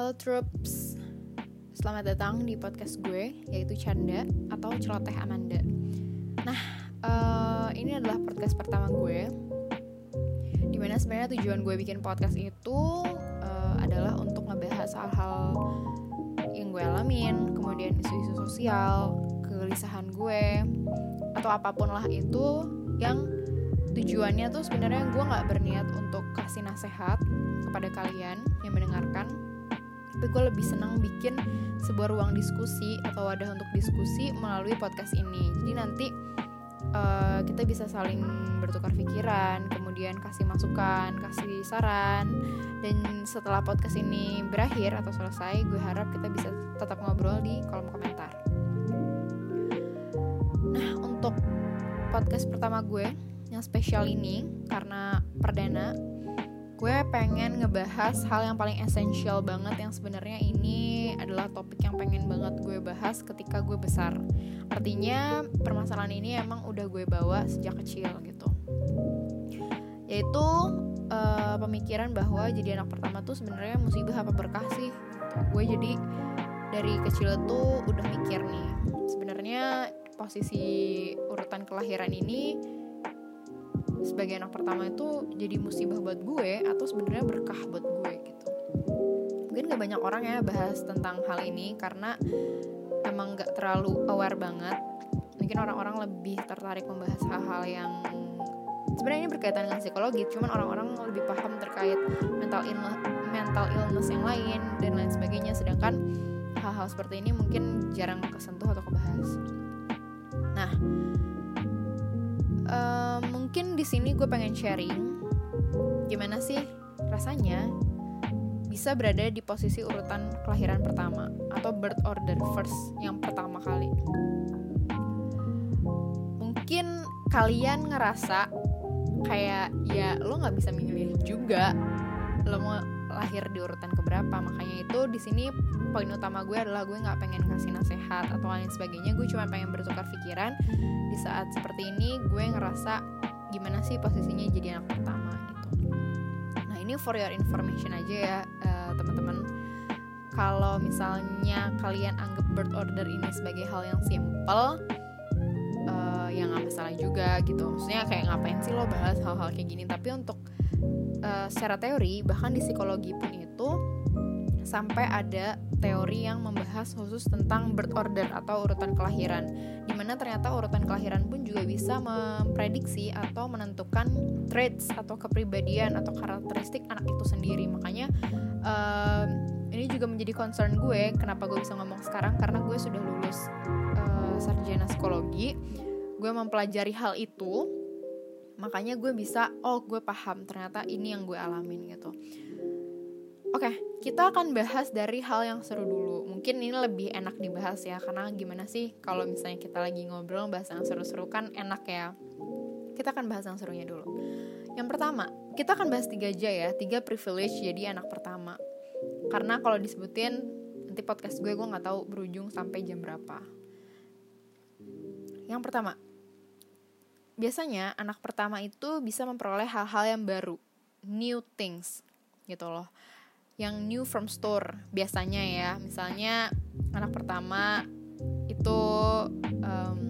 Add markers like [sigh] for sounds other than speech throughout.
Halo troops, selamat datang di podcast gue yaitu Canda atau Celoteh Amanda. Nah, uh, ini adalah podcast pertama gue. Di mana sebenarnya tujuan gue bikin podcast itu uh, adalah untuk ngebahas hal-hal yang gue alamin, kemudian isu-isu sosial, kegelisahan gue, atau apa pun lah itu yang tujuannya tuh sebenarnya gue nggak berniat untuk kasih nasihat kepada kalian yang mendengarkan tapi gue lebih senang bikin sebuah ruang diskusi atau wadah untuk diskusi melalui podcast ini. Jadi nanti uh, kita bisa saling bertukar pikiran kemudian kasih masukan kasih saran. Dan setelah podcast ini berakhir atau selesai gue harap kita bisa tetap ngobrol di kolom komentar. Nah untuk podcast pertama gue yang spesial ini karena perdana gue pengen ngebahas hal yang paling esensial banget yang sebenarnya ini adalah topik yang pengen banget gue bahas ketika gue besar. Artinya permasalahan ini emang udah gue bawa sejak kecil gitu. Yaitu uh, pemikiran bahwa jadi anak pertama tuh sebenarnya musibah apa berkah sih? Gue jadi dari kecil tuh udah mikir nih. Sebenarnya posisi urutan kelahiran ini sebagai anak pertama itu jadi musibah buat gue atau sebenarnya berkah buat gue gitu. Mungkin gak banyak orang ya bahas tentang hal ini karena emang gak terlalu aware banget. Mungkin orang-orang lebih tertarik membahas hal-hal yang sebenarnya ini berkaitan dengan psikologi cuman orang-orang lebih paham terkait mental illness mental illness yang lain dan lain sebagainya. Sedangkan hal-hal seperti ini mungkin jarang kesentuh atau kebahas. Nah mungkin di sini gue pengen sharing gimana sih rasanya bisa berada di posisi urutan kelahiran pertama atau birth order first yang pertama kali. Mungkin kalian ngerasa kayak ya lo nggak bisa milih juga lo mau lahir di urutan keberapa. Makanya itu di sini poin utama gue adalah gue nggak pengen kasih nasihat atau lain sebagainya. Gue cuma pengen bertukar pikiran. Di saat seperti ini gue ngerasa gimana sih posisinya jadi anak pertama gitu. Nah ini for your information aja ya uh, teman-teman. Kalau misalnya kalian anggap birth order ini sebagai hal yang simple juga gitu. Maksudnya kayak ngapain sih lo bahas hal-hal kayak gini? Tapi untuk uh, secara teori bahkan di psikologi pun itu sampai ada teori yang membahas khusus tentang birth order atau urutan kelahiran. Di mana ternyata urutan kelahiran pun juga bisa memprediksi atau menentukan traits atau kepribadian atau karakteristik anak itu sendiri. Makanya uh, ini juga menjadi concern gue kenapa gue bisa ngomong sekarang karena gue sudah lulus uh, sarjana psikologi gue mempelajari hal itu makanya gue bisa oh gue paham ternyata ini yang gue alamin gitu Oke, okay, kita akan bahas dari hal yang seru dulu. Mungkin ini lebih enak dibahas ya, karena gimana sih kalau misalnya kita lagi ngobrol bahas yang seru-seru kan enak ya. Kita akan bahas yang serunya dulu. Yang pertama, kita akan bahas tiga aja ya, tiga privilege jadi anak pertama. Karena kalau disebutin nanti podcast gue gue nggak tahu berujung sampai jam berapa. Yang pertama, biasanya anak pertama itu bisa memperoleh hal-hal yang baru, new things gitu loh. Yang new from store biasanya ya. Misalnya anak pertama itu um,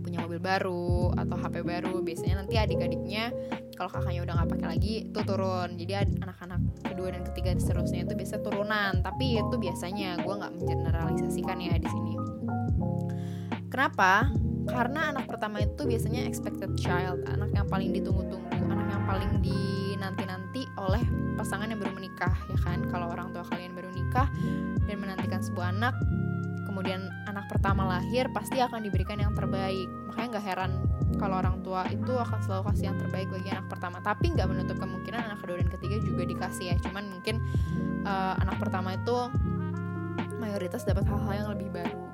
punya mobil baru atau HP baru biasanya nanti adik-adiknya kalau kakaknya udah nggak pakai lagi itu turun. Jadi anak-anak kedua dan ketiga dan seterusnya itu biasa turunan. Tapi itu biasanya gue nggak mengeneralisasikan ya di sini. Kenapa karena anak pertama itu biasanya expected child anak yang paling ditunggu-tunggu anak yang paling dinanti-nanti oleh pasangan yang baru menikah ya kan? Kalau orang tua kalian baru nikah dan menantikan sebuah anak kemudian anak pertama lahir pasti akan diberikan yang terbaik. Makanya nggak heran kalau orang tua itu akan selalu kasih yang terbaik bagi anak pertama. Tapi nggak menutup kemungkinan anak kedua dan ketiga juga dikasih ya. Cuman mungkin uh, anak pertama itu mayoritas dapat hal-hal yang lebih baru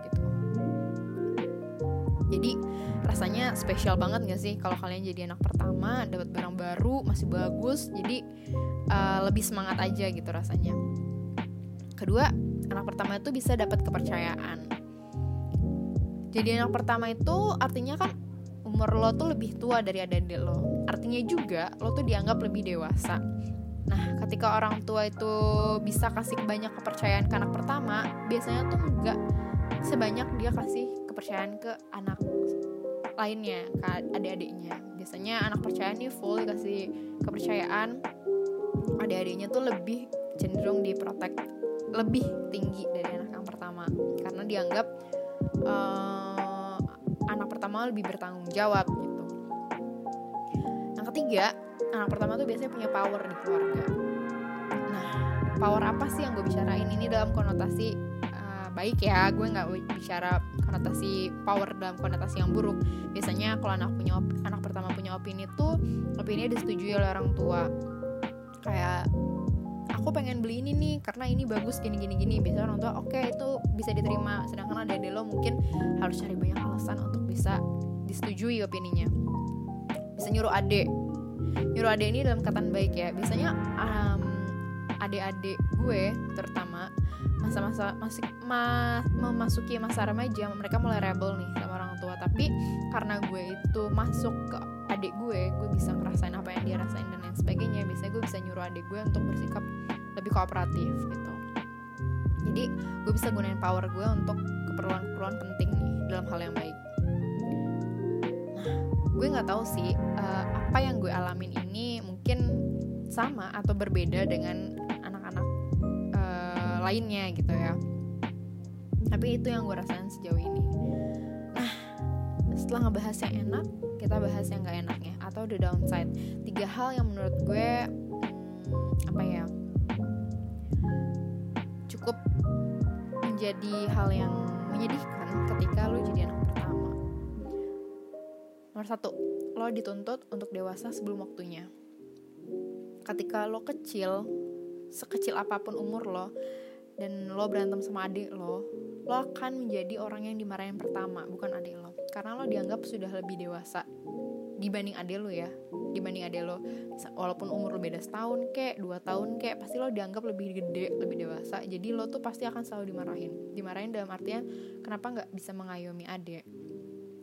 jadi rasanya spesial banget gak sih kalau kalian jadi anak pertama dapat barang baru masih bagus jadi uh, lebih semangat aja gitu rasanya. Kedua anak pertama itu bisa dapat kepercayaan. Jadi anak pertama itu artinya kan umur lo tuh lebih tua dari adik-adik lo. Artinya juga lo tuh dianggap lebih dewasa. Nah ketika orang tua itu bisa kasih banyak kepercayaan ke anak pertama biasanya tuh enggak sebanyak dia kasih kepercayaan ke anak lainnya ke adik-adiknya. Biasanya anak percaya nih full dikasih kepercayaan. Adik-adiknya tuh lebih cenderung diprotek lebih tinggi dari anak yang pertama. Karena dianggap uh, anak pertama lebih bertanggung jawab gitu. Yang ketiga anak pertama tuh biasanya punya power di keluarga. Nah power apa sih yang gue bicarain? Ini dalam konotasi baik ya gue nggak bicara konotasi power dalam konotasi yang buruk. Biasanya kalau anak punya anak pertama punya opini tuh opini disetujui oleh orang tua. Kayak aku pengen beli ini nih karena ini bagus gini gini gini. Biasanya orang tua oke okay, itu bisa diterima. Sedangkan ada lo mungkin harus cari banyak alasan untuk bisa disetujui opininya. Bisa nyuruh adik. Nyuruh adik ini dalam katan baik ya. Biasanya um, adik-adik gue terutama masa-masa masih ma memasuki masa remaja mereka mulai rebel nih sama orang tua. Tapi karena gue itu masuk ke adik gue gue bisa ngerasain apa yang dia rasain dan lain sebagainya. Biasanya gue bisa nyuruh adik gue untuk bersikap lebih kooperatif gitu. Jadi gue bisa gunain power gue untuk keperluan-keperluan penting nih dalam hal yang baik. Nah gue nggak tahu sih uh, apa yang gue alamin ini mungkin sama atau berbeda dengan lainnya gitu ya. Tapi itu yang gue rasain sejauh ini. Nah setelah ngebahas yang enak kita bahas yang gak enaknya atau the downside. Tiga hal yang menurut gue hmm, apa ya cukup menjadi hal yang menyedihkan ketika lo jadi anak pertama. Nomor satu lo dituntut untuk dewasa sebelum waktunya. Ketika lo kecil sekecil apa pun umur lo dan lo berantem sama adik lo lo akan menjadi orang yang dimarahin pertama bukan adik lo. Karena lo dianggap sudah lebih dewasa dibanding adik lo ya. Dibanding adik lo walaupun umur lo beda setahun kek dua tahun kek pasti lo dianggap lebih gede lebih dewasa. Jadi lo tuh pasti akan selalu dimarahin. Dimarahin dalam artian kenapa nggak bisa mengayomi adik?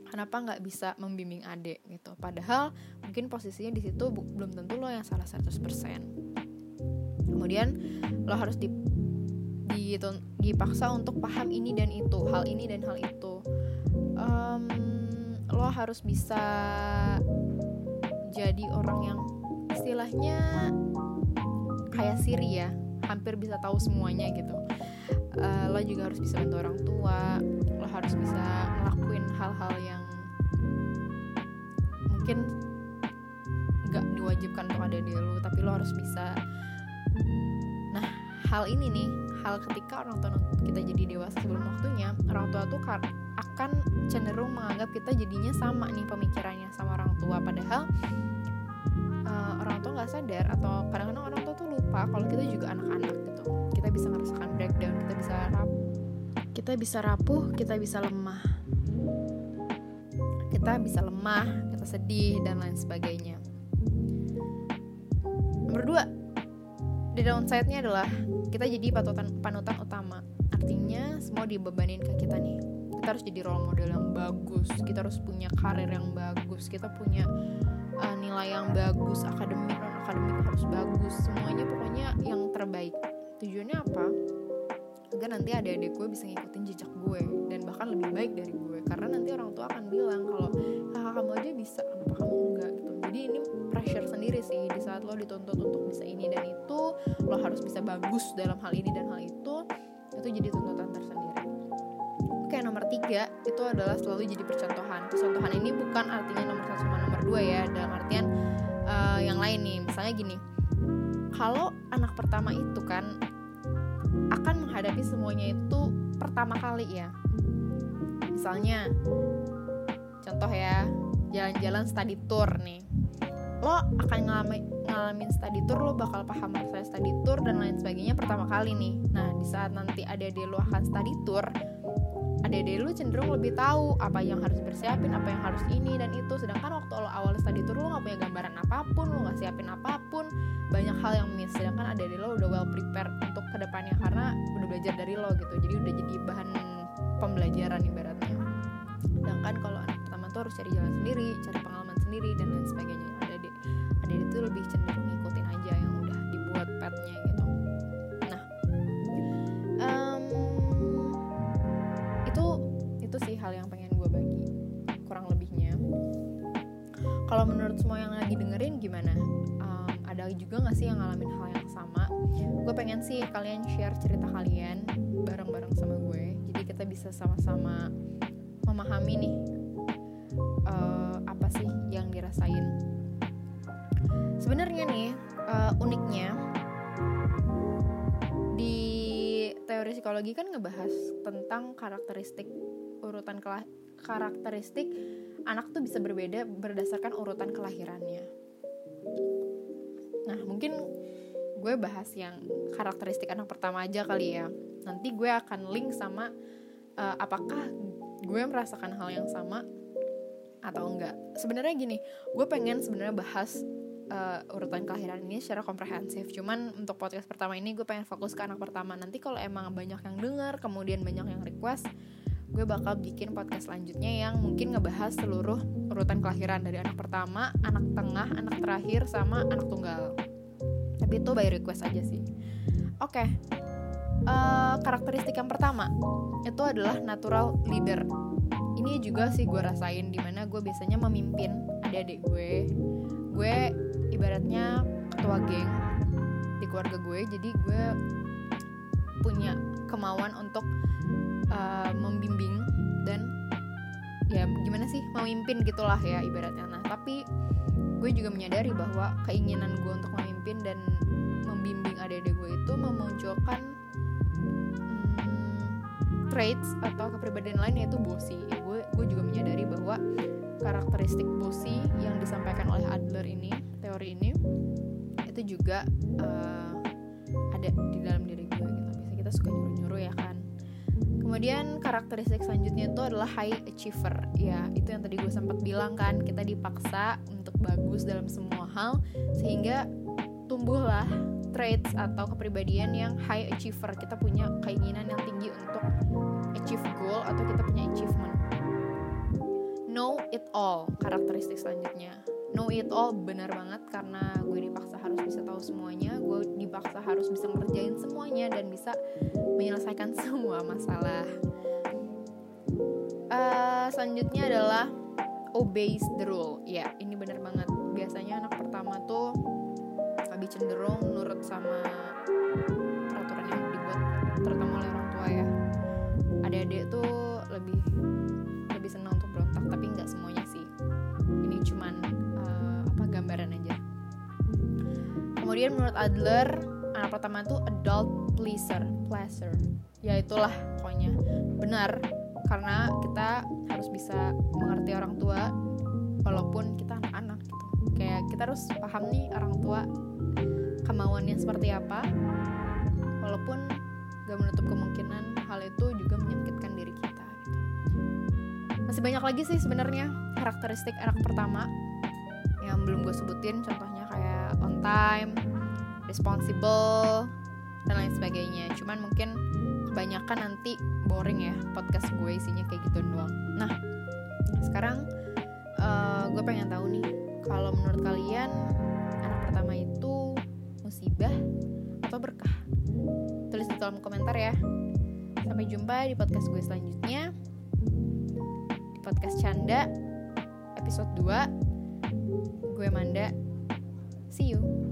Kenapa nggak bisa membimbing adik gitu? Padahal mungkin posisinya di situ belum tentu lo yang salah 100% kemudian lo harus di dipaksa untuk paham ini dan itu hal ini dan hal itu. Um, lo harus bisa jadi orang yang istilahnya kayak Siri ya hampir bisa tahu semuanya gitu. Uh, lo juga harus bisa bantu orang tua lo harus bisa ngelakuin hal-hal yang mungkin nggak diwajibkan untuk ada di lo tapi lo harus bisa hal ini nih hal ketika orang tua kita jadi dewasa sebelum waktunya orang tua tuh akan cenderung menganggap kita jadinya sama nih pemikirannya sama orang tua. Padahal uh, orang tua nggak sadar atau kadang-kadang orang tua tuh lupa kalau kita juga anak-anak gitu. Kita bisa merasakan breakdown kita bisa rapuh kita bisa rapuh kita bisa lemah. Kita bisa lemah kita sedih dan lain sebagainya. Nomor dua di downside-nya adalah kita jadi patotan panutan utama. Artinya semua dibebanin ke kita nih. Kita harus jadi role model yang bagus kita harus punya karir yang bagus kita punya uh, nilai yang bagus akademik non akademik harus bagus semuanya pokoknya yang terbaik. Tujuannya apa? Agar nanti adik-adik gue bisa ngikutin jejak gue dan bahkan lebih baik dari gue. Karena nanti orang tua akan bilang kalau kakak kamu aja bisa kenapa kamu jadi ini pressure sendiri sih di saat lo dituntut untuk bisa ini dan itu lo harus bisa bagus dalam hal ini dan hal itu itu jadi tuntutan tersendiri. Oke nomor tiga itu adalah selalu jadi percontohan. Percontohan ini bukan artinya nomor satu sama nomor dua ya dalam artian uh, yang lain nih. Misalnya gini kalau anak pertama itu kan akan menghadapi semuanya itu pertama kali ya. Misalnya contoh ya jalan-jalan study tour nih. Lo akan ngalamin, ngalamin study tour lo bakal paham rasanya study tour dan lain sebagainya pertama kali nih. Nah di saat nanti ada di lo akan study tour ada di lo cenderung lebih tahu apa yang harus bersiapin apa yang harus ini dan itu. Sedangkan waktu lo awal study tour lo gak punya gambaran apa pun lo gak siapin apa pun banyak hal yang miss. Sedangkan ada di lo udah well prepared untuk ke depannya karena udah belajar dari lo gitu. Jadi udah jadi bahan pembelajaran ibaratnya. Sedangkan kalau tuh harus cari jalan sendiri cari pengalaman sendiri dan lain sebagainya. Ada di ada itu lebih cenderung ngikutin aja yang udah dibuat petnya gitu. Nah um, itu itu sih hal yang pengen gue bagi kurang lebihnya. Kalau menurut semua yang lagi dengerin gimana? Um, ada juga gak sih yang ngalamin hal yang sama? Gue pengen sih kalian share cerita kalian bareng-bareng sama gue jadi kita bisa sama-sama memahami nih uh, apa sih yang dirasain sebenarnya nih uh, uniknya di teori psikologi kan ngebahas tentang karakteristik urutan karakteristik anak tuh bisa berbeda berdasarkan urutan kelahirannya. Nah, mungkin gue bahas yang karakteristik anak pertama aja kali ya. Nanti gue akan link sama uh, apakah gue merasakan hal yang sama atau enggak. Sebenarnya gini, gue pengen sebenarnya bahas uh, urutan kelahiran ini secara komprehensif. Cuman untuk podcast pertama ini gue pengen fokus ke anak pertama. Nanti kalau emang banyak yang dengar, kemudian banyak yang request, gue bakal bikin podcast selanjutnya yang mungkin ngebahas seluruh urutan kelahiran dari anak pertama, anak tengah, anak terakhir, sama anak tunggal. Tapi itu by request aja sih. Oke, okay. uh, eh, karakteristik yang pertama itu adalah natural leader. Ini juga sih gue rasain di mana gue biasanya memimpin adik-adik gue. Gue ibaratnya ketua geng di keluarga gue, jadi gue punya kemauan untuk uh, membimbing dan ya gimana sih memimpin gitulah ya ibaratnya nah tapi gue juga menyadari bahwa keinginan gue untuk memimpin dan membimbing adik-adik gue itu memunculkan hmm, traits atau kepribadian lain yaitu bosi karakteristik bosi yang disampaikan oleh Adler ini teori ini itu juga uh, ada di dalam diri gue gitu bisa kita suka nyuruh-nyuruh ya kan Kemudian karakteristik selanjutnya itu adalah high achiever. Ya, itu yang tadi gue sempat bilang kan, kita dipaksa untuk bagus dalam semua hal sehingga tumbuhlah traits atau kepribadian yang high achiever. Kita punya keinginan yang tinggi untuk achieve goal atau kita punya achievement. Know it all karakteristik selanjutnya. Know it all benar banget karena gue dipaksa harus bisa tahu semuanya, gue dipaksa harus bisa ngerjain semuanya dan bisa menyelesaikan [laughs] semua masalah. Uh, selanjutnya adalah obeys the rule. Ya, ini bener banget. Biasanya anak pertama tuh lebih cenderung nurut sama Kemudian menurut Adler, anak pertama tuh adult pleaser pleasure ya itulah pokoknya. Benar karena kita harus bisa mengerti orang tua walaupun kita anak-anak gitu. Kayak kita harus paham nih orang tua kemauannya seperti apa walaupun gak menutup kemungkinan hal itu juga menyakitkan diri kita gitu. Masih banyak lagi sih sebenarnya karakteristik anak pertama yang belum gue sebutin contohnya kayak on time responsible dan lain sebagainya. Cuman mungkin kebanyakan nanti boring ya podcast gue isinya kayak gitu doang. Nah sekarang uh, gue pengen tahu nih kalau menurut kalian anak pertama itu musibah atau berkah? Tulis di kolom komentar ya. Sampai jumpa di podcast gue selanjutnya. Di podcast canda episode 2 gue Manda see you